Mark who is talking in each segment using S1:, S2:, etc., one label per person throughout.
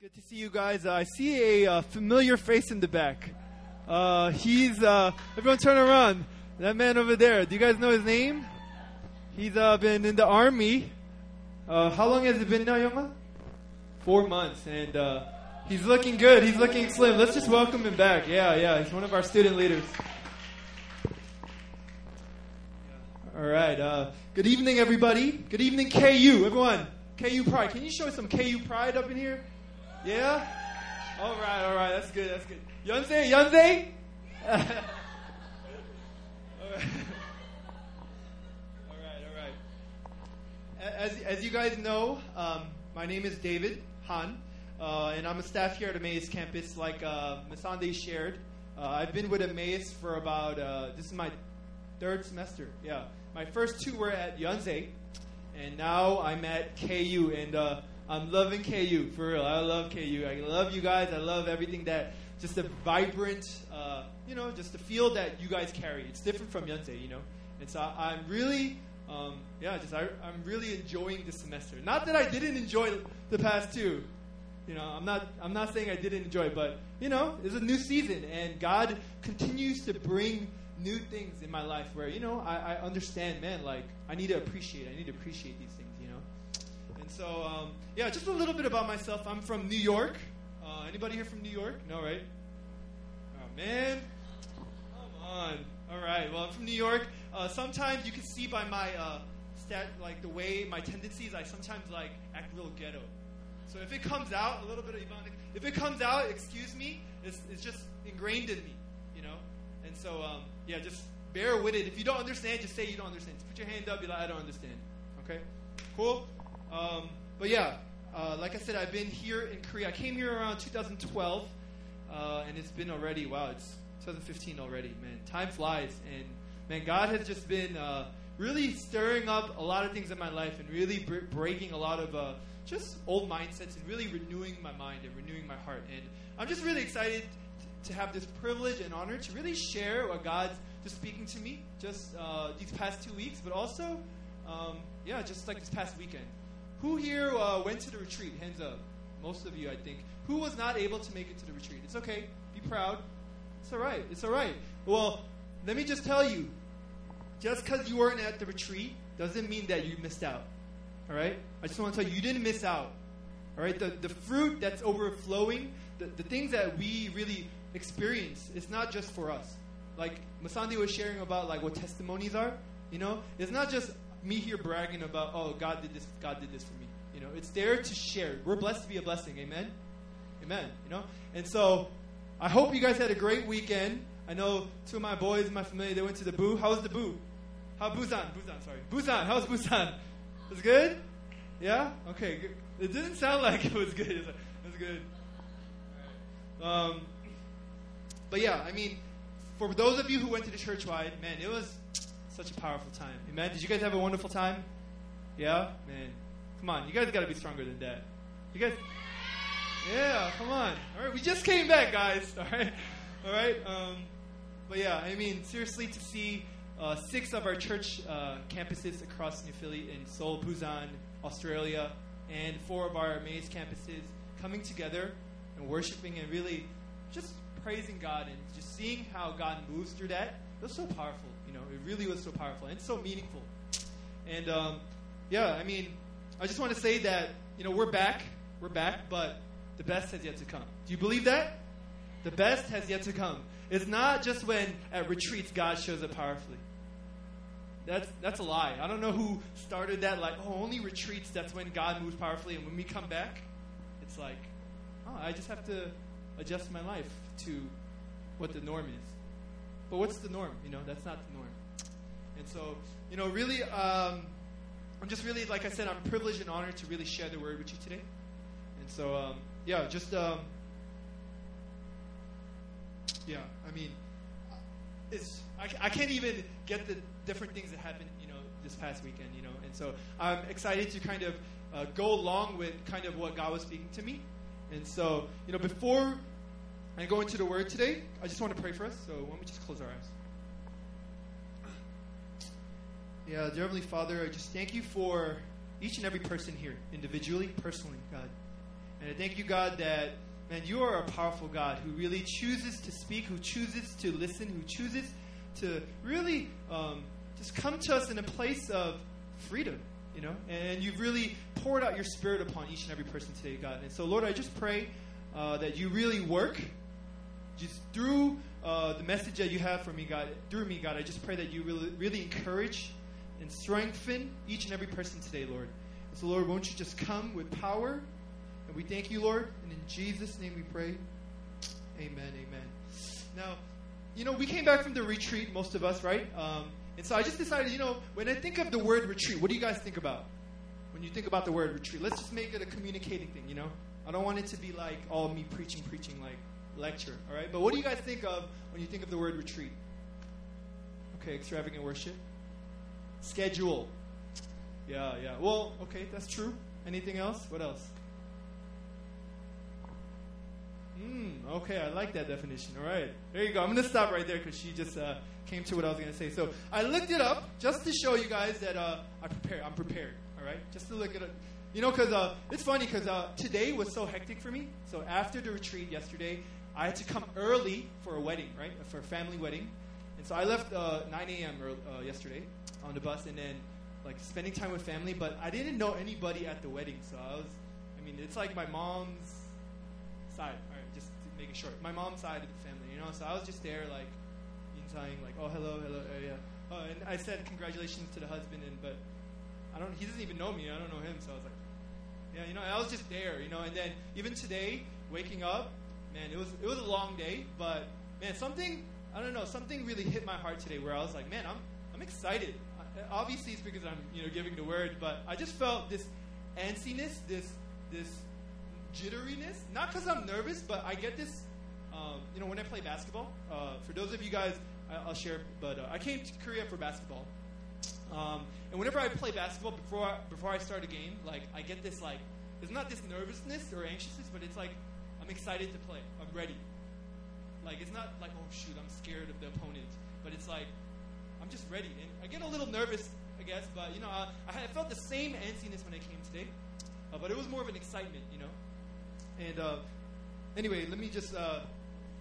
S1: Good to see you guys. Uh, I see a uh, familiar face in the back. Uh, he's, uh, everyone turn around. That man over there, do you guys know his name? He's uh, been in the army. Uh, how long has it been now, Yoma? Four months. And uh, he's looking good. He's looking slim. Let's just welcome him back. Yeah, yeah. He's one of our student leaders. All right. Uh, good evening, everybody. Good evening, KU. Everyone, KU Pride. Can you show some KU Pride up in here? Yeah? All right, all right. That's good. That's good. Yonsei, Yonsei? all right. All right. As, as you guys know, um, my name is David Han, uh, and I'm a staff here at Emmaus campus, like uh, Masande shared. Uh, I've been with Emmaus for about, uh, this is my third semester. Yeah. My first two were at Yonsei, and now I'm at KU, and uh, I'm loving KU, for real. I love KU. I love you guys. I love everything that, just the vibrant, uh, you know, just the feel that you guys carry. It's different from Yonsei, you know? And so I- I'm really, um, yeah, just I, I'm really enjoying this semester. Not that I didn't enjoy the past two. You know, I'm not, I'm not saying I didn't enjoy but, you know, it's a new season, and God continues to bring new things in my life where, you know, I, I understand, man, like, I need to appreciate, I need to appreciate these things, so, um, yeah, just a little bit about myself. I'm from New York. Uh, anybody here from New York? No, right? Oh, man. Come on. All right. Well, I'm from New York. Uh, sometimes you can see by my uh, stat, like the way my tendencies, I sometimes like act little ghetto. So if it comes out a little bit of Ebonic, if it comes out, excuse me, it's, it's just ingrained in me, you know. And so, um, yeah, just bear with it. If you don't understand, just say you don't understand. Just put your hand up, be like, I don't understand. Okay, cool. Um, but yeah, uh, like I said, I've been here in Korea. I came here around 2012, uh, and it's been already wow, it's 2015 already. Man, time flies, and man, God has just been uh, really stirring up a lot of things in my life, and really br- breaking a lot of uh, just old mindsets, and really renewing my mind and renewing my heart. And I'm just really excited to have this privilege and honor to really share what God's just speaking to me just uh, these past two weeks, but also, um, yeah, just like this past weekend. Who here uh, went to the retreat? Hands up. Most of you, I think. Who was not able to make it to the retreat? It's okay. Be proud. It's all right. It's all right. Well, let me just tell you just because you weren't at the retreat doesn't mean that you missed out. All right? I just want to tell you, you didn't miss out. All right? The, the fruit that's overflowing, the, the things that we really experience, it's not just for us. Like Masandi was sharing about like what testimonies are, you know? It's not just me here bragging about, oh, God did this, God did this for me. You know, it's there to share. We're blessed to be a blessing. Amen? Amen. You know? And so I hope you guys had a great weekend. I know two of my boys in my family, they went to the Boo. How was the Boo? How Busan? Busan, sorry. Busan, how was Busan? It was good? Yeah? Okay. good. It didn't sound like it was good. It was good. Um, but yeah, I mean, for those of you who went to the churchwide, man, it was such a powerful time. Amen. Did you guys have a wonderful time? Yeah? Man. Come on, you guys got to be stronger than that. You guys. Yeah, come on. All right, we just came back, guys. All right, all right. Um, but yeah, I mean, seriously, to see uh, six of our church uh, campuses across New Philly in Seoul, Busan, Australia, and four of our Emmaus campuses coming together and worshiping and really just praising God and just seeing how God moves through that. It was so powerful, you know. It really was so powerful and so meaningful. And um, yeah, I mean, I just want to say that you know we're back, we're back, but the best has yet to come. Do you believe that? The best has yet to come. It's not just when at retreats God shows up powerfully. That's that's a lie. I don't know who started that. Like, oh, only retreats. That's when God moves powerfully, and when we come back, it's like, oh, I just have to adjust my life to what the norm is. But what's the norm? You know, that's not the norm. And so, you know, really, um, I'm just really, like I said, I'm privileged and honored to really share the word with you today. And so, um, yeah, just, um, yeah, I mean, it's, I, I can't even get the different things that happened, you know, this past weekend, you know. And so I'm excited to kind of uh, go along with kind of what God was speaking to me. And so, you know, before I go into the word today, I just want to pray for us. So why don't we just close our eyes? Yeah, dear Heavenly Father, I just thank you for each and every person here, individually, personally, God. And I thank you, God, that, man, you are a powerful God who really chooses to speak, who chooses to listen, who chooses to really um, just come to us in a place of freedom, you know? And you've really poured out your spirit upon each and every person today, God. And so, Lord, I just pray uh, that you really work just through uh, the message that you have for me, God, through me, God. I just pray that you really, really encourage and strengthen each and every person today, Lord. So, Lord, won't you just come with power? And we thank you, Lord. And in Jesus' name we pray. Amen, amen. Now, you know, we came back from the retreat, most of us, right? Um, and so I just decided, you know, when I think of the word retreat, what do you guys think about? When you think about the word retreat, let's just make it a communicating thing, you know? I don't want it to be like all me preaching, preaching, like lecture, all right? But what do you guys think of when you think of the word retreat? Okay, extravagant worship. Schedule. Yeah, yeah. Well, okay, that's true. Anything else? What else? Hmm, okay, I like that definition. All right. There you go. I'm going to stop right there because she just uh, came to what I was going to say. So I looked it up just to show you guys that uh, I prepare. I'm prepared. All right? Just to look it. You know, because uh, it's funny because uh, today was so hectic for me. So after the retreat yesterday, I had to come early for a wedding, right? For a family wedding. And so I left uh, 9 a.m. Uh, yesterday on the bus and then like spending time with family, but I didn't know anybody at the wedding. So I was, I mean, it's like my mom's side. All right, just to make it short. My mom's side of the family, you know? So I was just there like, saying like, oh, hello, hello, uh, yeah. Oh, and I said congratulations to the husband, and but I don't, he doesn't even know me. I don't know him. So I was like, yeah, you know, I was just there, you know. And then even today, waking up, man, it was it was a long day, but man, something I don't know, something really hit my heart today where I was like, man, I'm I'm excited. Obviously, it's because I'm you know giving the word, but I just felt this antsiness, this this jitteriness. Not because I'm nervous, but I get this. Um, you know, when I play basketball. Uh, for those of you guys, I, will share. But uh, I came to Korea for basketball, um, and whenever I play basketball before I, before I start a game, like I get this like it's not this nervousness or anxiousness, but it's like I'm excited to play. I'm ready. Like it's not like oh shoot, I'm scared of the opponent, but it's like I'm just ready. And I get a little nervous, I guess, but you know I, I felt the same antsiness when I came today, uh, but it was more of an excitement, you know. And uh, anyway, let me just. Uh,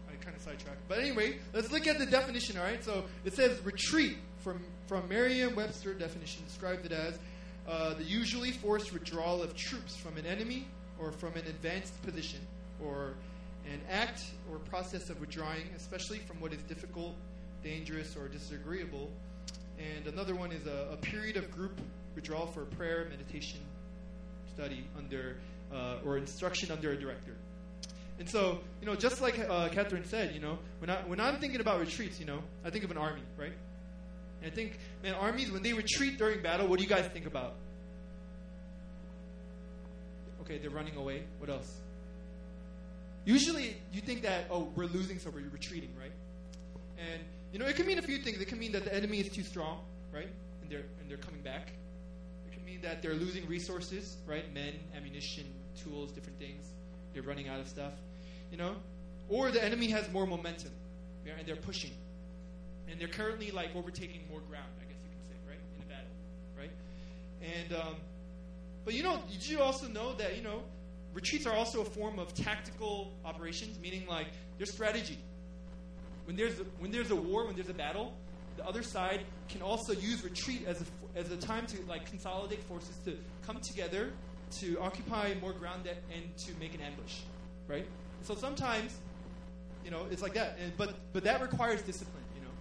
S1: I kind of sidetracked. But anyway, let's look at the definition, all right? So it says retreat from, from Merriam Webster definition described it as uh, the usually forced withdrawal of troops from an enemy or from an advanced position, or an act or process of withdrawing, especially from what is difficult, dangerous, or disagreeable. And another one is a, a period of group withdrawal for prayer, meditation, study under, uh, or instruction under a director. And so, you know, just like uh, Catherine said, you know, when, I, when I'm thinking about retreats, you know, I think of an army, right? And I think, man, armies, when they retreat during battle, what do you guys think about? Okay, they're running away. What else? Usually, you think that, oh, we're losing, so we're retreating, right? And, you know, it can mean a few things. It can mean that the enemy is too strong, right? And they're, and they're coming back. It can mean that they're losing resources, right? Men, ammunition, tools, different things. They're running out of stuff, you know? Or the enemy has more momentum, yeah, and they're pushing and they're currently like overtaking more ground, I guess you can say, right, in a battle, right? And um, but you know, did you also know that you know retreats are also a form of tactical operations, meaning like there's strategy. When there's a, when there's a war, when there's a battle, the other side can also use retreat as a, as a time to like consolidate forces to come together to occupy more ground that, and to make an ambush, right? So sometimes, you know, it's like that, and, but but that requires discipline. You know,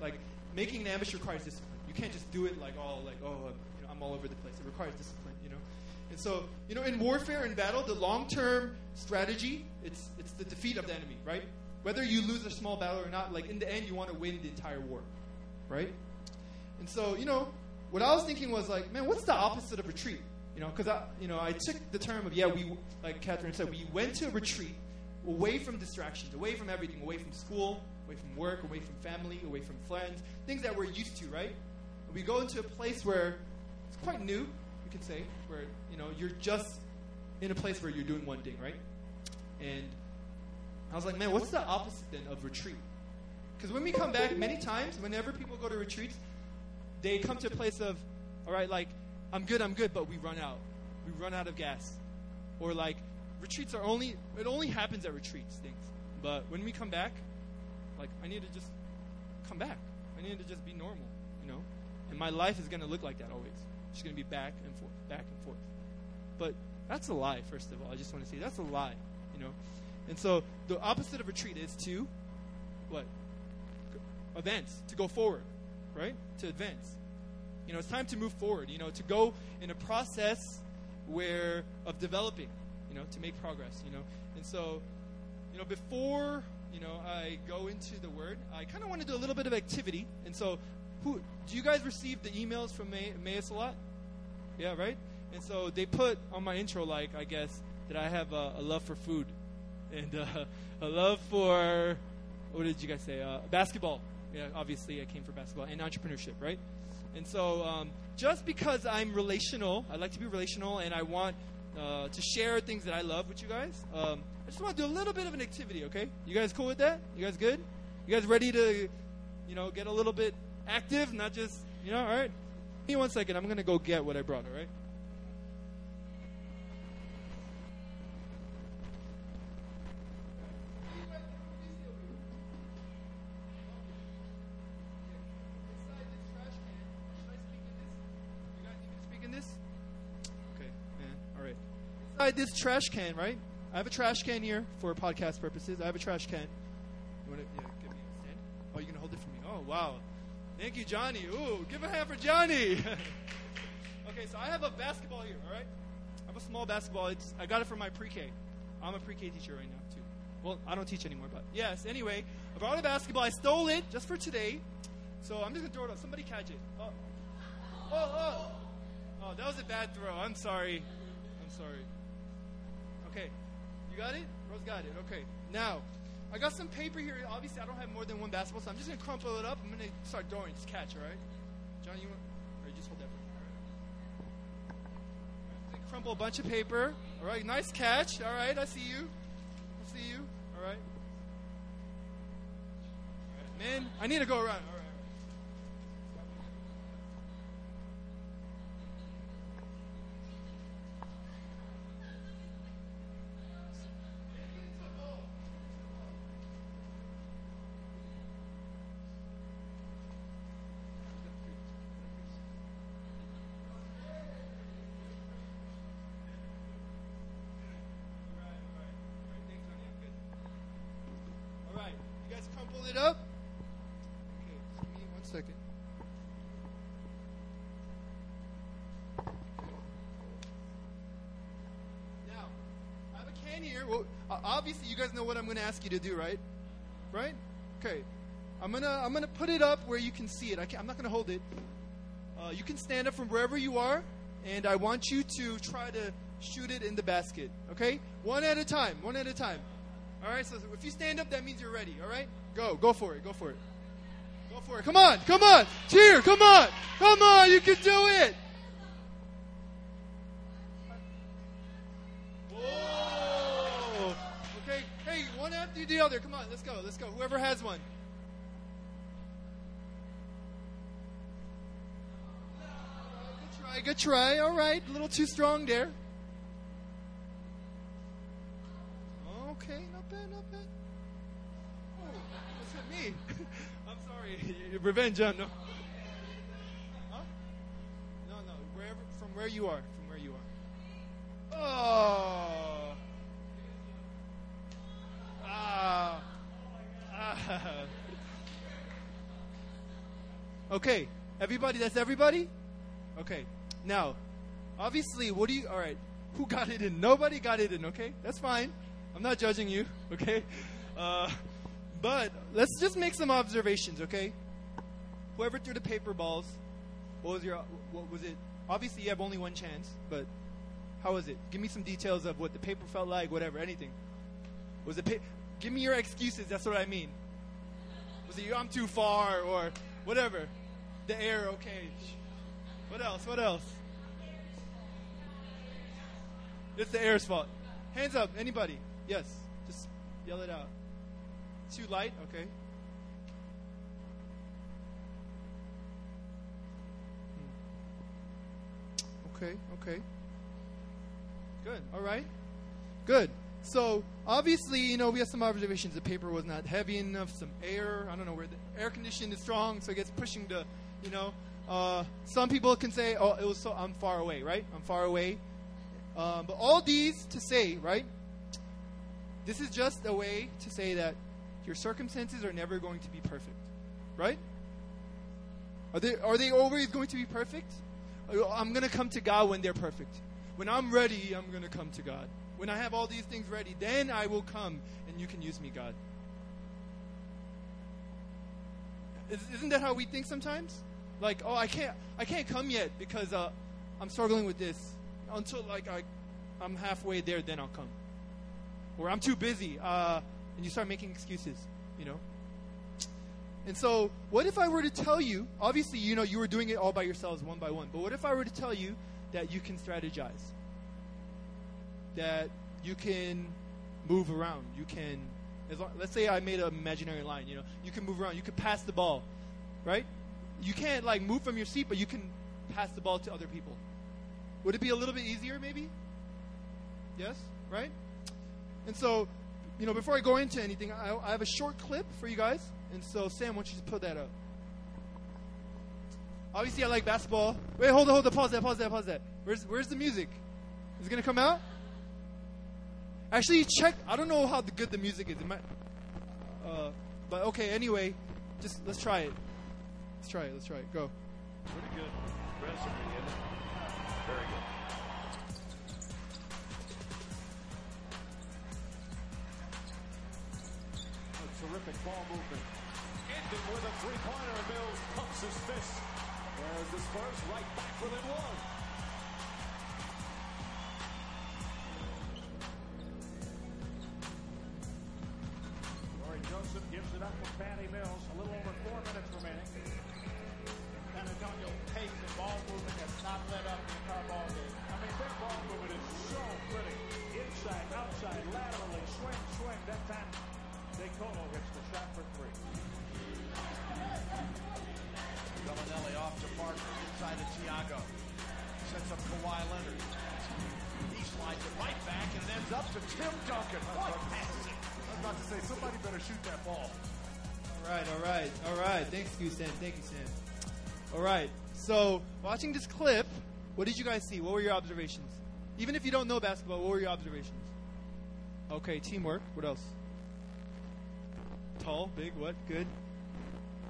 S1: like making an ambush requires discipline. You can't just do it like all like oh you know, I'm all over the place. It requires discipline, you know. And so you know in warfare in battle, the long term strategy it's it's the defeat of the enemy, right? Whether you lose a small battle or not, like in the end you want to win the entire war, right? And so you know what I was thinking was like, man, what's the opposite of retreat? You know, because I you know I took the term of yeah we like Catherine said we went to a retreat away from distractions, away from everything, away from school, away from work, away from family, away from friends, things that we're used to, right? We go into a place where it's quite new, you could say, where you know you're just in a place where you're doing one thing, right? And I was like, man, what's the opposite then of retreat? Because when we come back, many times, whenever people go to retreats, they come to a place of, all right, like, I'm good, I'm good, but we run out. We run out of gas. Or like, retreats are only it only happens at retreats things. But when we come back, like I need to just come back. I need to just be normal, you know. And my life is going to look like that always. It's going to be back and forth, back and forth. But that's a lie. First of all, I just want to say that's a lie, you know. And so the opposite of retreat is to what? Advance, to go forward, right? To advance. You know, it's time to move forward, you know, to go in a process where of developing, you know, to make progress, you know. And so, you know, before, you know, I go into the word, I kind of want to do a little bit of activity. And so, who do you guys receive the emails from May, Emmaus a lot? Yeah, right? And so they put on my intro, like, I guess, that I have a, a love for food and uh, a love for, what did you guys say? Uh, basketball. Yeah, obviously I came for basketball and entrepreneurship, right? And so um, just because I'm relational, I like to be relational and I want uh, to share things that I love with you guys, um, I just want to do a little bit of an activity, okay? You guys cool with that? You guys good? You guys ready to, you know, get a little bit active, not just, you know, all right? Give me one second. I'm going to go get what I brought, all right? Inside this trash can, should I speak in this? You guys need speak in this? Okay, yeah. Alright. Inside this trash can, right? I have a trash can here for podcast purposes. I have a trash can. You want to yeah, give me a stand? Oh, you're gonna hold it for me. Oh, wow. Thank you, Johnny. Ooh, give a hand for Johnny. okay, so I have a basketball here. All right, I have a small basketball. It's I got it from my pre-K. I'm a pre-K teacher right now too. Well, I don't teach anymore, but yes. Anyway, I brought a basketball. I stole it just for today, so I'm just gonna throw it up. Somebody catch it. Oh, oh, oh. Oh, that was a bad throw. I'm sorry. I'm sorry. Okay. You got it? Rose got it. Okay. Now, I got some paper here. Obviously, I don't have more than one basketball, so I'm just going to crumple it up. Start throwing. Just catch, all right? John, you want? Or you just hold that for right? Crumple a bunch of paper. All right. Nice catch. All right. I see you. I see you. All right. All right. Man, I need to go around. All right. It up? Okay, give me one second. Now, I have a can here. Well, obviously, you guys know what I'm going to ask you to do, right? Right? Okay. I'm gonna I'm gonna put it up where you can see it. I am not gonna hold it. Uh, you can stand up from wherever you are, and I want you to try to shoot it in the basket. Okay? One at a time. One at a time. All right. So if you stand up, that means you're ready. All right. Go, go for it, go for it. Go for it. Come on, come on. Cheer, come on. Come on, you can do it. Whoa. Okay, hey, one after the other. Come on, let's go, let's go. Whoever has one. Good try, good try. All right, a little too strong there. Okay, not bad, not bad me. I'm sorry. Revenge, huh? No. Huh? No, no. Wherever, from where you are. From where you are. Oh. Ah. ah. Okay. Everybody, that's everybody? Okay. Now, obviously, what do you, all right. Who got it in? Nobody got it in, okay? That's fine. I'm not judging you, okay? Uh, but let's just make some observations, okay? Whoever threw the paper balls, what was your what was it? Obviously, you have only one chance, but how was it? Give me some details of what the paper felt like, whatever, anything. Was it? Pa- give me your excuses. That's what I mean. Was it I'm too far or whatever? The air, okay. What else? What else? It's the air's fault. Hands up, anybody? Yes, just yell it out. Too light? Okay. Hmm. Okay, okay. Good. All right. Good. So obviously, you know, we have some observations. The paper was not heavy enough. Some air. I don't know where the air condition is strong, so it gets pushing the, you know. Uh, some people can say, "Oh, it was so I'm far away, right? I'm far away." Um, but all these to say, right? This is just a way to say that your circumstances are never going to be perfect, right? Are they are they always going to be perfect? I'm going to come to God when they're perfect. When I'm ready, I'm going to come to God. When I have all these things ready, then I will come and you can use me, God. Isn't that how we think sometimes? Like, oh, I can't, I can't come yet because uh, I'm struggling with this. Until like I, I'm halfway there, then I'll come. Or I'm too busy, uh, and you start making excuses. You know. And so, what if I were to tell you? Obviously, you know, you were doing it all by yourselves, one by one. But what if I were to tell you that you can strategize? that you can move around. You can, long, let's say I made an imaginary line. You know, you can move around. You can pass the ball, right? You can't like move from your seat, but you can pass the ball to other people. Would it be a little bit easier, maybe? Yes, right? And so, you know, before I go into anything, I, I have a short clip for you guys. And so, Sam, why don't you just put that up? Obviously, I like basketball. Wait, hold on, hold on, pause that, pause that, pause that. Where's, where's the music? Is it gonna come out? Actually, check. I don't know how good the music is. Might, uh, but okay. Anyway, just let's try it. Let's try it. Let's try it. Go.
S2: Pretty good resume, terrific ball movement. Ending with a three-pointer, Mills pumps his fist. As the Spurs right back within one. Better shoot that ball.
S1: All right, all right, all right. Thanks, you, Sam. Thank you, Sam. All right. So, watching this clip, what did you guys see? What were your observations? Even if you don't know basketball, what were your observations? Okay, teamwork. What else? Tall, big, what? Good.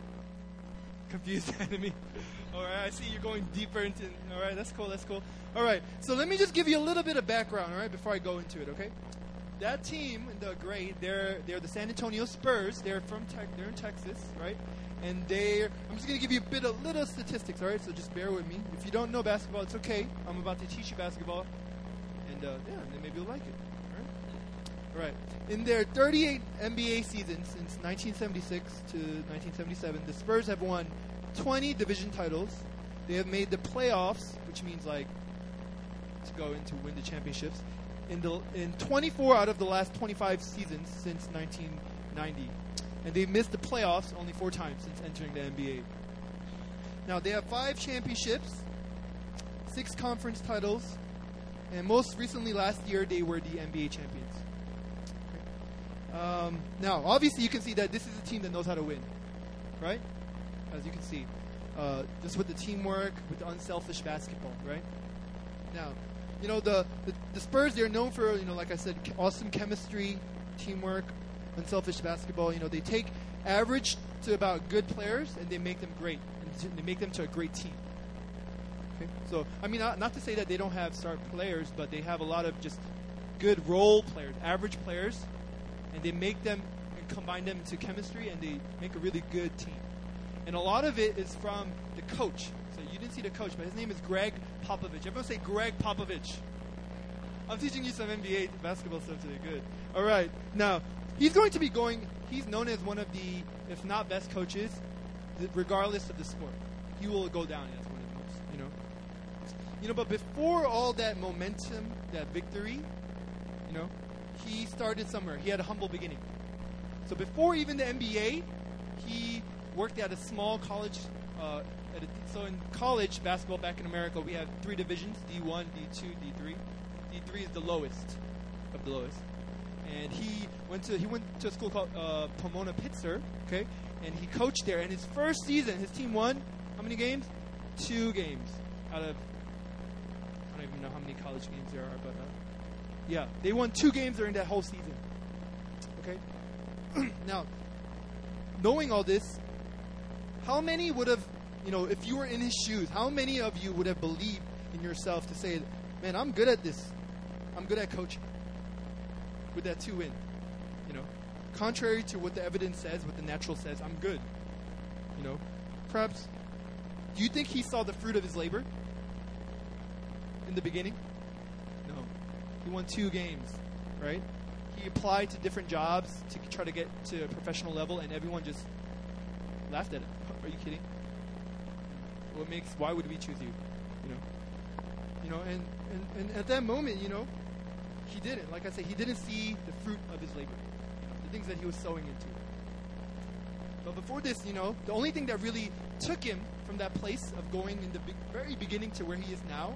S1: Confused enemy. All right, I see you're going deeper into. All right, that's cool. That's cool. All right, so let me just give you a little bit of background, all right, before I go into it. Okay that team, the great, they're they're the San Antonio Spurs. They're from Te- they're in Texas, right? And they I'm just gonna give you a bit of little statistics, all right? So just bear with me. If you don't know basketball, it's okay. I'm about to teach you basketball, and uh, yeah, then maybe you'll like it. All right. All right. In their 38 NBA seasons since 1976 to 1977, the Spurs have won 20 division titles. They have made the playoffs, which means like to go into win the championships in, the, in 24 out of the last 25 seasons since 1990. And they've missed the playoffs only four times since entering the NBA. Now, they have five championships, six conference titles, and most recently last year they were the NBA champions. Um, now, obviously, you can see that this is a team that knows how to win, right? As you can see, uh, just with the teamwork, with the unselfish basketball, right? Now, you know the, the, the Spurs they're known for you know like I said awesome chemistry, teamwork, unselfish basketball. You know they take average to about good players and they make them great and they make them to a great team. Okay, so I mean not, not to say that they don't have star players, but they have a lot of just good role players, average players, and they make them and combine them into chemistry and they make a really good team. And a lot of it is from the coach. So you didn't see the coach, but his name is Gregg Popovich. Everyone say Gregg Popovich. I'm teaching you some NBA basketball stuff today. Good. All right. Now, he's going to be going, he's known as one of the, if not best coaches, regardless of the sport. He will go down as one of the most, you know. You know, but before all that momentum, that victory, you know, he started somewhere. He had a humble beginning. So before even the NBA, he worked at a small college uh, so in college basketball back in America, we have three divisions: D1, D2, D3. D3 is the lowest. of the lowest. And he went to he went to a school called uh, Pomona Pitzer, okay, and he coached there. And his first season, his team won how many games? Two games out of I don't even know how many college games there are, but uh, yeah, they won two games during that whole season. Okay, now knowing all this, how many would have, you know, if you were in his shoes, how many of you would have believed in yourself to say, man, I'm good at this. I'm good at coaching. With that two win. You know, contrary to what the evidence says, what the natural says, I'm good. You know, perhaps, do you think he saw the fruit of his labor in the beginning? No. He won two games, right? He applied to different jobs to try to get to a professional level, and everyone just laughed at him. Are you kidding? What makes? Why would we choose you? You know. You know, and, and, and at that moment, you know, he didn't. Like I said, he didn't see the fruit of his labor, you know, the things that he was sowing into. But before this, you know, the only thing that really took him from that place of going in the be- very beginning to where he is now,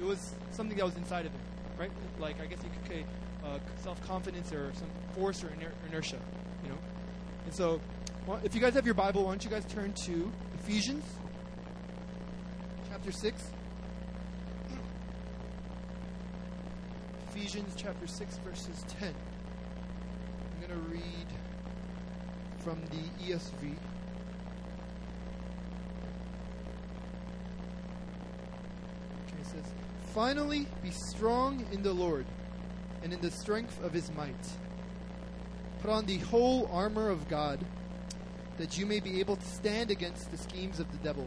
S1: it was something that was inside of him, right? Like I guess you could say uh, self-confidence or some force or iner- inertia, you know. And so, well, if you guys have your Bible, why don't you guys turn to Ephesians chapter six. Ephesians chapter 6, verses 10. I'm going to read from the ESV. Okay, it says, Finally, be strong in the Lord and in the strength of his might. Put on the whole armor of God, that you may be able to stand against the schemes of the devil.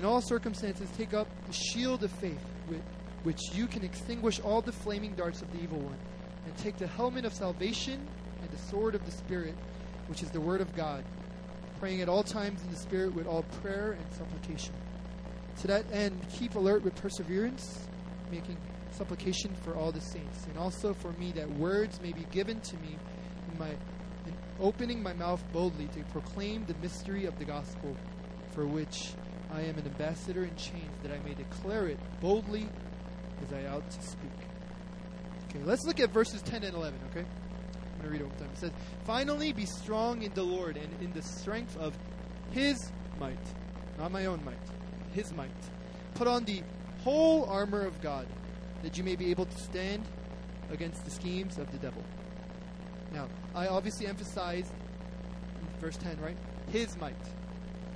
S1: In all circumstances, take up the shield of faith, with which you can extinguish all the flaming darts of the evil one, and take the helmet of salvation and the sword of the Spirit, which is the word of God, praying at all times in the Spirit with all prayer and supplication. To that end, keep alert with perseverance, making supplication for all the saints, and also for me, that words may be given to me in my in opening my mouth boldly to proclaim the mystery of the gospel, for which I am an ambassador in chains, that I may declare it boldly as I ought to speak. Okay, let's look at verses 10 and 11, okay? I'm going to read it one time. It says, Finally, be strong in the Lord and in the strength of his might, not my own might, his might. Put on the whole armor of God, that you may be able to stand against the schemes of the devil. Now, I obviously emphasize verse 10, right? His might.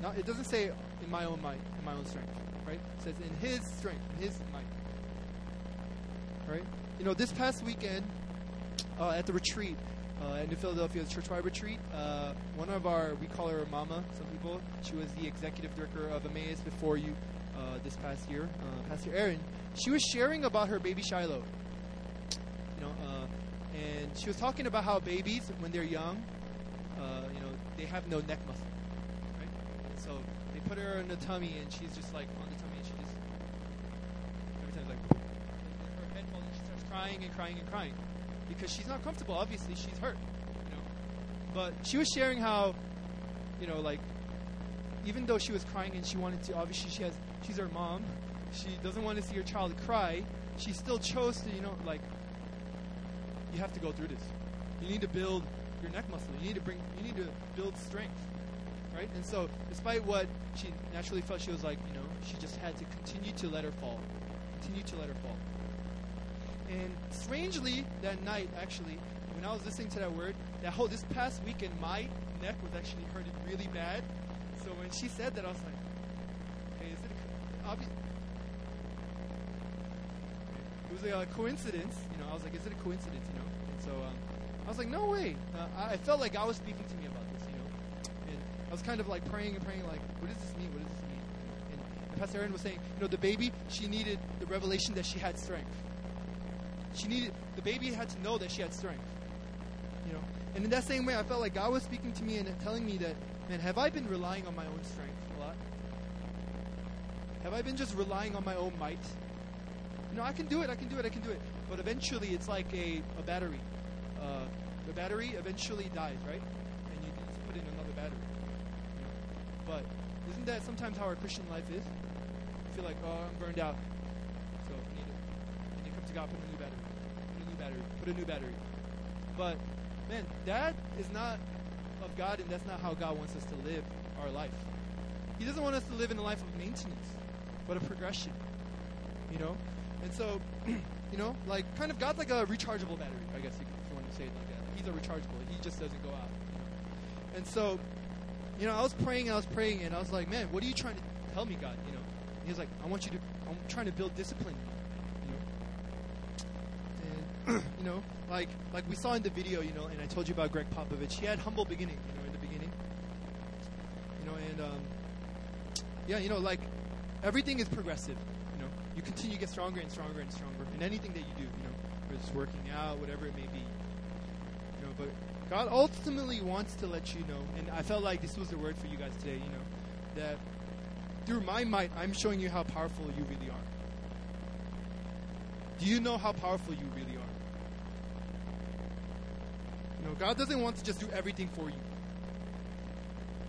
S1: Not, it doesn't say in my own might, in my own strength, right? It says in his strength, in his might. Right? You know, this past weekend uh, at the retreat, uh, at New Philadelphia Churchwide Retreat, uh, one of our, we call her Mama, some people, she was the executive director of Emmaus before you uh, this past year, uh, Pastor Aaron, She was sharing about her baby Shiloh. You know, uh, and she was talking about how babies, when they're young, uh, you know, they have no neck muscle, right? And so they put her in the tummy, and she's just like on the tummy, and she just every time like her head falls, and she starts crying and crying and crying because she's not comfortable. Obviously, she's hurt, you know. But she was sharing how, you know, like even though she was crying and she wanted to, obviously she has, she's her mom. She doesn't want to see her child cry. She still chose to, you know, like you have to go through this. You need to build your neck muscle. You need to bring. You need to build strength, right? And so, despite what she naturally felt, she was like, you know, she just had to continue to let her fall, continue to let her fall. And strangely, that night, actually, when I was listening to that word, that whole this past weekend, my neck was actually hurting really bad. So when she said that, I was like, "Hey, is it a, obvi- It was a coincidence, you know. I was like, "Is it a coincidence?" You know. And so um, I was like, "No way." Uh, I I felt like God was speaking to me about this, you know. And I was kind of like praying and praying, like, "What does this mean? What does this mean?" And, and Pastor Aaron was saying, you know, the baby, she needed the revelation that she had strength. she needed the baby had to know that she had strength. You know, and in that same way, I felt like God was speaking to me and telling me that, man, have I been relying on my own strength a lot? Have I been just relying on my own might? You know, I can do it, I can do it, I can do it. But eventually, it's like a, a battery. Uh, the battery eventually dies, right? And you just put in another battery. You know? But isn't that sometimes how our Christian life is? You feel like, oh, I'm burned out. So I need. And you come to God, put a new battery. Put a new battery. Put a new battery. But, man, that is not of God, and that's not how God wants us to live our life. He doesn't want us to live in a life of maintenance, but a progression. You know? And so, you know, like, kind of God's like a rechargeable battery, I guess you, if you want to say it like that. He's a rechargeable. He just doesn't go out. You know? And so, you know, I was praying, and I was praying, and I was like, man, what are you trying to tell me, God? You know? And he was like, I want you to, I'm trying to build discipline. You know? And, you know, like, like we saw in the video, you know, and I told you about Gregg Popovich. He had humble beginning, you know, in the beginning. You know, and, um, yeah, you know, like, everything is progressive. You know, you continue to get stronger and stronger and stronger in anything that you do, you know, whether it's working out, whatever it may be. God ultimately wants to let you know, and I felt like this was the word for you guys today, you know, that through my might, I'm showing you how powerful you really are. Do you know how powerful you really are? You know, God doesn't want to just do everything for you.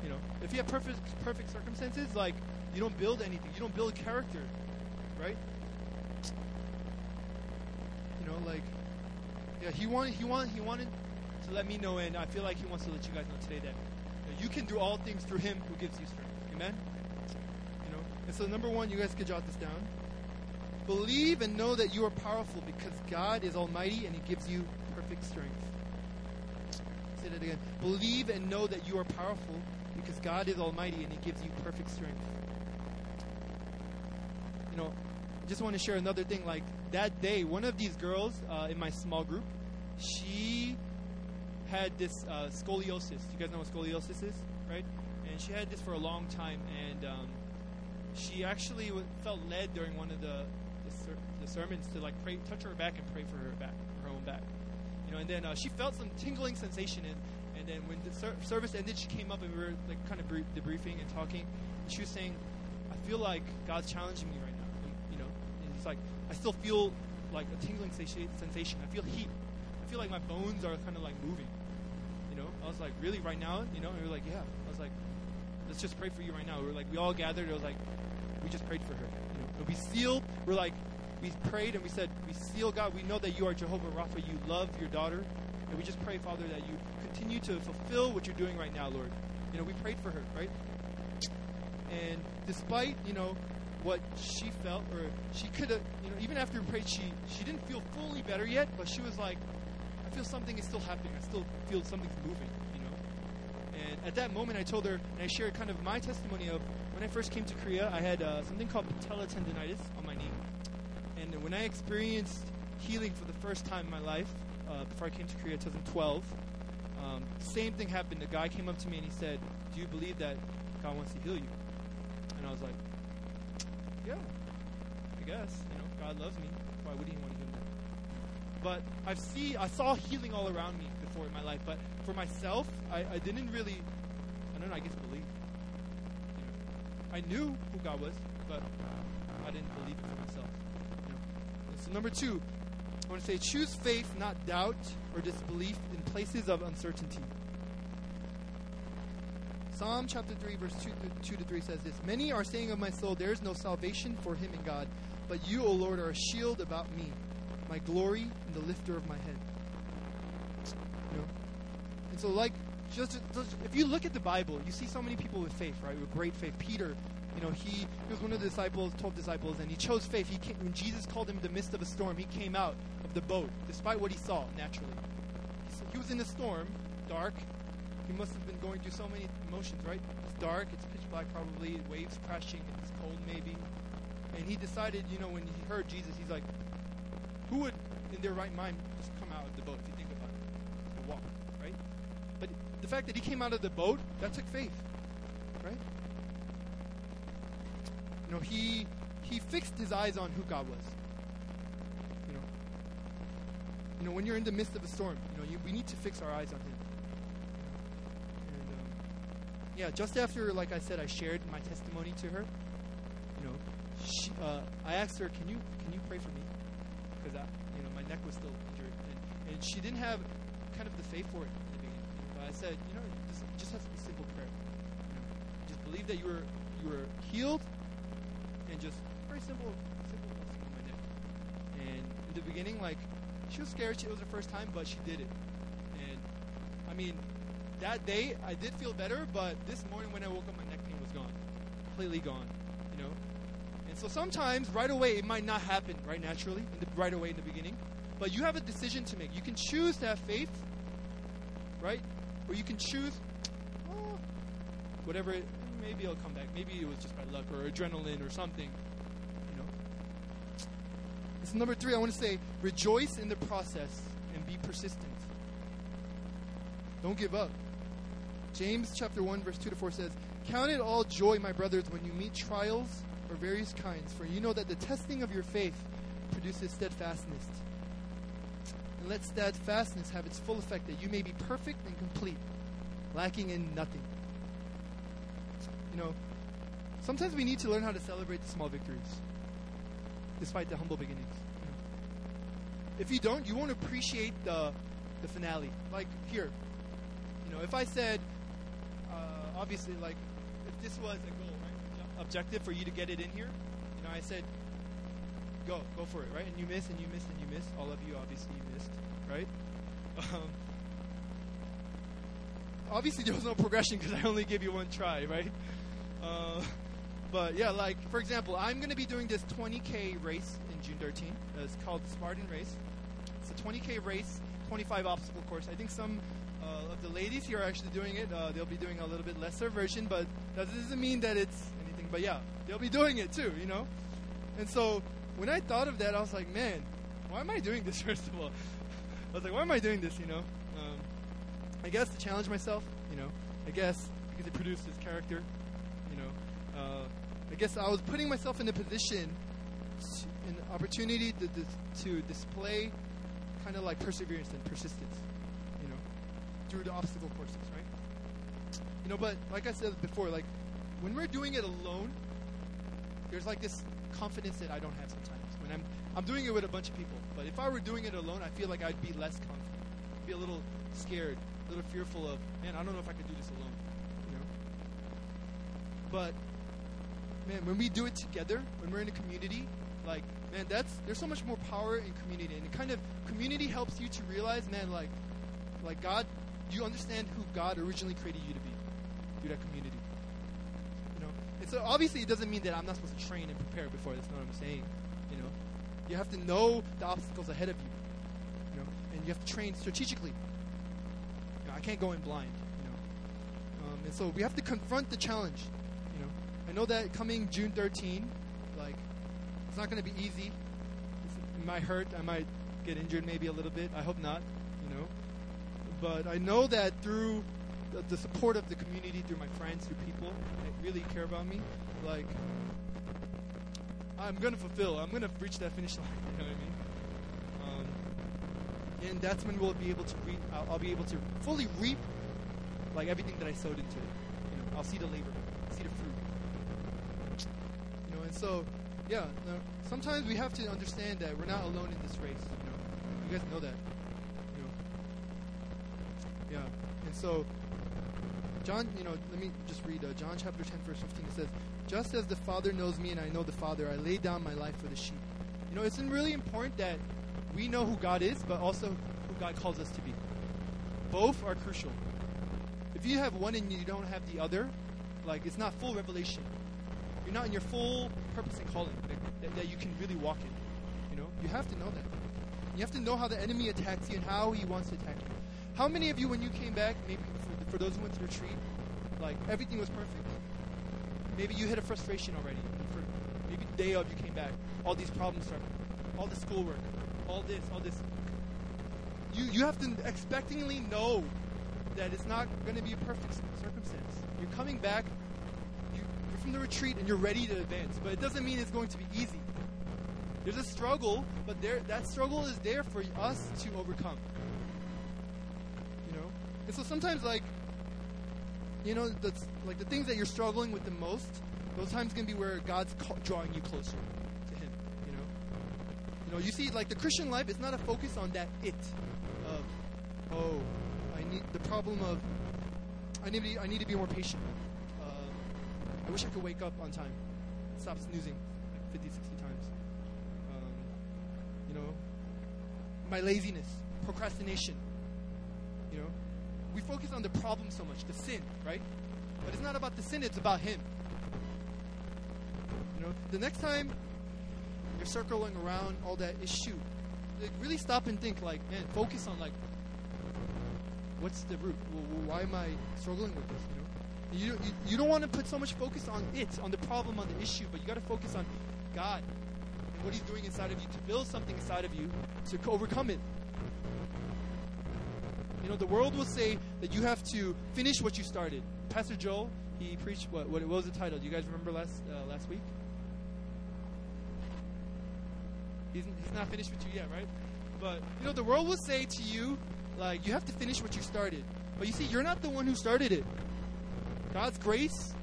S1: You know, if you have perfect perfect circumstances, like you don't build anything, you don't build character, right? You know, like yeah, he wanted he wanted he wanted to let me know, and I feel like he wants to let you guys know today that you, can do all things through him who gives you strength. Amen. You know, and so number one, you guys could jot this down. Believe and know that you are powerful because God is almighty and He gives you perfect strength. Say that again. Believe and know that you are powerful because God is almighty and He gives you perfect strength. You know, I just want to share another thing. Like that day, one of these girls uh, in my small group, she had this uh, scoliosis. You guys know what scoliosis is, right? And she had this for a long time, and um, she actually felt led during one of the the, ser- the sermons to like pray, touch her back and pray for her back, her own back. You know, and then uh, she felt some tingling sensation, and, and then when the ser- service ended, she came up and we were like kind of brief- debriefing and talking, and she was saying, "I feel like God's challenging me right now." And, you know, and it's like I still feel like a tingling sensation. I feel heat. I feel like my bones are kind of like moving. You know, I was like, "Really, right now?" You know, and we were like, "Yeah." I was like, "Let's just pray for you right now." We were like, we all gathered. It was like, we just prayed for her. You know, and we sealed. We're like, we prayed and we said, we seal God. We know that you are Jehovah Rapha. You love your daughter, and we just pray, Father, that you continue to fulfill what you're doing right now, Lord. You know, we prayed for her, right? And despite you know what she felt, or she could have, you know, even after we prayed, she she didn't feel fully better yet, but she was like, I feel something is still happening. I still feel something's moving, you know. And at that moment, I told her, and I shared kind of my testimony of when I first came to Korea, I had uh, something called patella tendonitis on my knee. And when I experienced healing for the first time in my life, uh, before I came to Korea, 2012, um, same thing happened. A guy came up to me and he said, "Do you believe that God wants to heal you?" And I was like, "Yeah, I guess. You know, God loves me. Why would He want to heal me?" But I've see, I saw healing all around me before in my life. But for myself, I, I didn't really, I don't know. I guess believe. You know, I knew who God was, but I didn't believe it for myself. You know. So number two, I want to say choose faith, not doubt or disbelief in places of uncertainty. Psalm chapter 3, verse 2 to, 2 to 3 says this Many are saying of my soul, There is no salvation for him in God, but you, O Lord, are a shield about me, my glory and the lifter of my head. You know? And so, like, just, just if you look at the Bible, you see so many people with faith, right? With great faith. Peter, you know, he, he was one of the disciples, 12 disciples, and he chose faith. He came, when Jesus called him in the midst of a storm, he came out of the boat, despite what he saw naturally. He, he was in a storm, dark. He must have been going through so many emotions, right? It's dark, it's pitch black probably, waves crashing, it's cold maybe. And he decided, you know, when he heard Jesus, he's like, in their right mind, just come out of the boat if you think about it? To walk, right? But the fact that he came out of the boat, that took faith, right? You know, he he fixed his eyes on who God was. You know, you know, when you're in the midst of a storm, you know, you, we need to fix our eyes on Him. And um, yeah, just after, like I said, I shared my testimony to her. You know, she, uh, I asked her, "Can you can you pray for me?" Because you know, my neck was still injured, and, and she didn't have kind of the faith for it in the beginning. But I said, you know, just has to be simple prayer. You know, just believe that you were you were healed, and just very simple, simple blessing on my neck. And in the beginning, like she was scared. It was her first time, but she did it. And I mean, that day I did feel better, but this morning when I woke up, my neck pain was gone, completely gone. And so sometimes right away it might not happen right naturally, right away in the beginning, but you have a decision to make. You can choose to have faith, right? Or you can choose, oh, whatever. It, maybe it'll come back. Maybe it was just by luck or adrenaline or something. You know. And so number three, I want to say, rejoice in the process and be persistent. Don't give up. James chapter 1 verse 2 to 4 says, "Count it all joy, my brothers, when you meet trials of various kinds, for you know that the testing of your faith produces steadfastness. And let steadfastness have its full effect that you may be perfect and complete, lacking in nothing." You know, sometimes we need to learn how to celebrate the small victories despite the humble beginnings. You know. If you don't, you won't appreciate the the finale. Like here, you know, if I said, uh, obviously, like if this was a objective for you to get it in here, you know, I said, go, go for it, right? And you miss, and you miss, and you miss. All of you obviously you missed, right? Um, obviously, there was no progression because I only gave you one try, right? Uh, but yeah, like for example, I'm going to be doing this 20k race in June 13th. Uh, it's called the Spartan Race. It's a 20k race, 25 obstacle course. I think some uh, of the ladies here are actually doing it. Uh, they'll be doing a little bit lesser version, but that doesn't mean that it's anything. But yeah, they'll be doing it too, you know. And so when I thought of that, I was like, man, why am I doing this? First of all, I was like, why am I doing this? You know, um, I guess to challenge myself. You know, I guess because it produces character. You know, uh, I guess I was putting myself in a position, an opportunity to, to display kind of like perseverance and persistence, you know, through the obstacle courses, right? You know, but like I said before, like when we're doing it alone, there's like this confidence that I don't have sometimes. When I'm I'm doing it with a bunch of people, but if I were doing it alone, I feel like I'd be less confident, be a little scared, a little fearful of, man, I don't know if I could do this alone, you know. But man, when we do it together, when we're in a community, like, man, that's there's so much more power in community, and it kind of community helps you to realize, man, like, like God, you understand who God originally created you to be through that community. So obviously it doesn't mean that I'm not supposed to train and prepare before. That's not what I'm saying. You know, you have to know the obstacles ahead of you. You know, and you have to train strategically. You know, I can't go in blind. You know, um, and so we have to confront the challenge. You know, I know that coming June 13, like, it's not going to be easy. It might hurt. I might get injured maybe a little bit. I hope not. You know, but I know that through the, the support of the community, through my friends, through people that really care about me, like, I'm to fulfill. I'm to reach that finish line. You know what I mean? Um, and that's when we'll be able to reap. I'll, I'll be able to fully reap like everything that I sowed into it. You know, I'll see the labor, see the fruit. You know, and so yeah, no, sometimes we have to understand that we're not alone in this race. You know, you guys know that. You know, yeah, and so John, you know, let me just read uh, John chapter 10, verse 15. It says, Just as the Father knows me and I know the Father, I lay down my life for the sheep. You know, it's really important that we know who God is, but also who God calls us to be. Both are crucial. If you have one and you don't have the other, like, it's not full revelation. You're not in your full purpose and calling that, that, that you can really walk in. You know, you have to know that. You have to know how the enemy attacks you and how he wants to attack you. How many of you, when you came back, maybe for, those who went to retreat, like everything was perfect? Maybe you hit a frustration already. For maybe the day of you came back, all these problems started, all the schoolwork, all this, all this. You you have to expectingly know that it's not going to be a perfect circumstance. You're coming back, you, you're from the retreat, and you're ready to advance. But it doesn't mean it's going to be easy. There's a struggle, but there that struggle is there for us to overcome. You know, and so sometimes like, you know, like the things that you're struggling with the most. Those times can be where God's ca- drawing you closer to Him. You know, you know, you see, like the Christian life is not a focus on that it of, oh, I need the problem of, I need to be, I need to be more patient. Uh, I wish I could wake up on time, stop snoozing like 50, 60 times. Um, you know, my laziness, procrastination. You know, we focus on the problem so much, the sin, right? But it's not about the sin; it's about Him. You know, the next time you're circling around all that issue, like, really stop and think. Like, man, focus on like, what's the root? Well, why am I struggling with this? You know, you, you, you don't want to put so much focus on it, on the problem, on the issue, but you got to focus on God and what He's doing inside of you to build something inside of you to overcome it. You know, the world will say that you have to finish what you started. Pastor Joel, he preached what? What, was the title? Do you guys remember last uh, last week? He's, he's not finished with you yet, right? But you know, the world will say to you, like, you have to finish what you started. But you see, you're not the one who started it. God's grace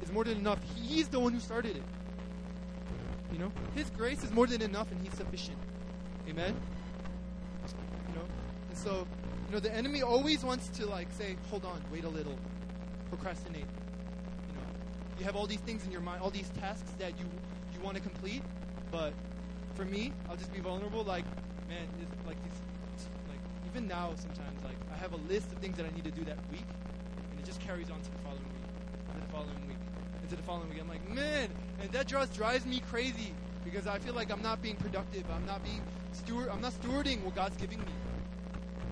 S1: is more than enough. He's the one who started it. You know, His grace is more than enough, and He's sufficient. Amen. So you know the enemy always wants to like say, "Hold on, wait a little, procrastinate." You know, you have all these things in your mind, all these tasks that you you want to complete, but for me, I'll just be vulnerable. Like, man, it's like these, like even now, sometimes like I have a list of things that I need to do that week, and it just carries on to the following week, and the following week, and to the following week. I'm like, man, and that just drives me crazy because I feel like I'm not being productive. I'm not being steward. I'm not stewarding what God's giving me.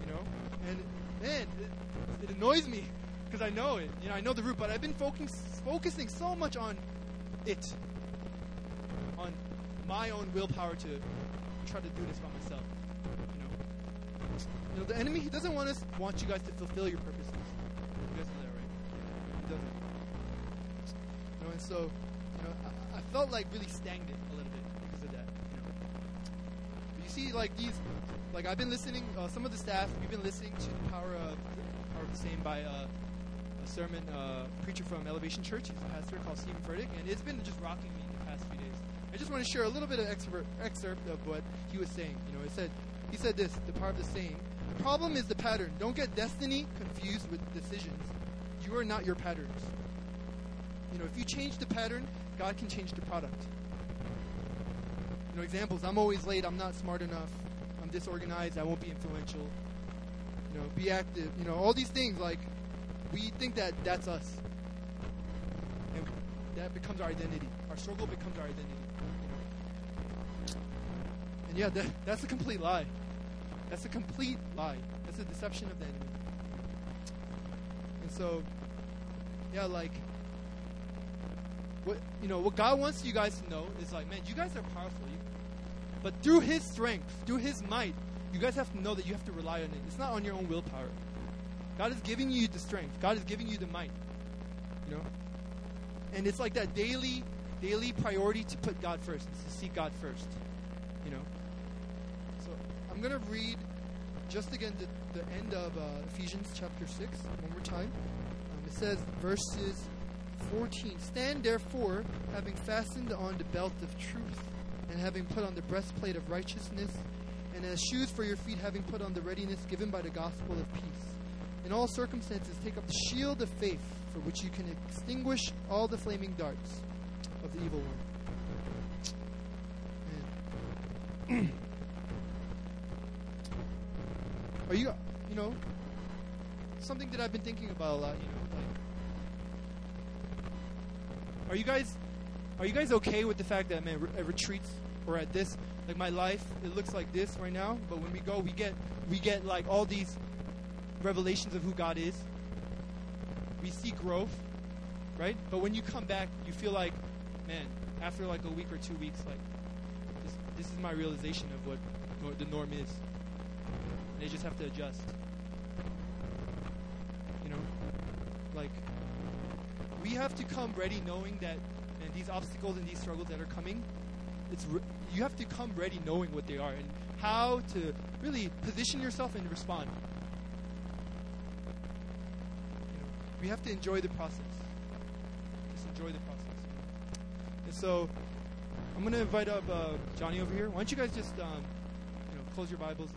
S1: You know, and man, it, it annoys me because I know it. You know, I know the root, but I've been focusing focusing so much on it, on my own willpower to try to do this by myself. You know, you know the enemy he doesn't want us want you guys to fulfill your purposes. You guys know that, right? He doesn't. You know, and so you know, I, I felt like really stagnant a little bit because of that. You know, but you see, like these, like I've been listening. Uh, some of the staff, we've been listening to the power of same by uh, a sermon uh, preacher from Elevation Church. He's a pastor called Steven Furtick, and it's been just rocking me the past few days. I just want to share a little bit of excerpt, excerpt of what he was saying. You know, it said he said this: the power of the saying. The problem is the pattern. Don't get destiny confused with decisions. You are not your patterns. You know, if you change the pattern, God can change the product. You know, examples. I'm always late. I'm not smart enough. I'm disorganized. I won't be influential. Know, be active. You know, all these things. Like, we think that that's us, and that becomes our identity. Our struggle becomes our identity. And yeah, that, that's a complete lie. That's a complete lie. That's a deception of the enemy. And so, yeah, like what you know, what God wants you guys to know is like, man, you guys are powerful. You, but through His strength, through His might, you guys have to know that you have to rely on it. It's not on your own willpower. God is giving you the strength. God is giving you the might. You know, and it's like that daily, daily priority to put God first, is to seek God first. You know. So I'm gonna read just again the, the end of uh, Ephesians chapter six one more time. Um, it says verses 14 Stand therefore, having fastened on the belt of truth, and having put on the breastplate of righteousness, and as shoes for your feet, having put on the readiness given by the gospel of peace. In all circumstances, take up the shield of faith, for which you can extinguish all the flaming darts of the evil one. Are you, you know, something that I've been thinking about a lot, you know, like, are you guys are you guys okay with the fact that man at retreats or at this like my life it looks like this right now but when we go we get we get like all these revelations of who God is. We see growth right? But when you come back you feel like man after like a week or two weeks like this, this is my realization of what the norm is. And they just have to adjust. You know? Like we have to come ready knowing that and these obstacles and these struggles that are coming it's you have to come ready knowing what they are and how to really position yourself and respond. You know, we have to enjoy the process. Just enjoy the process. And so, I'm going to invite up uh, Johnny over here. Why don't you guys just um, you know, close your Bibles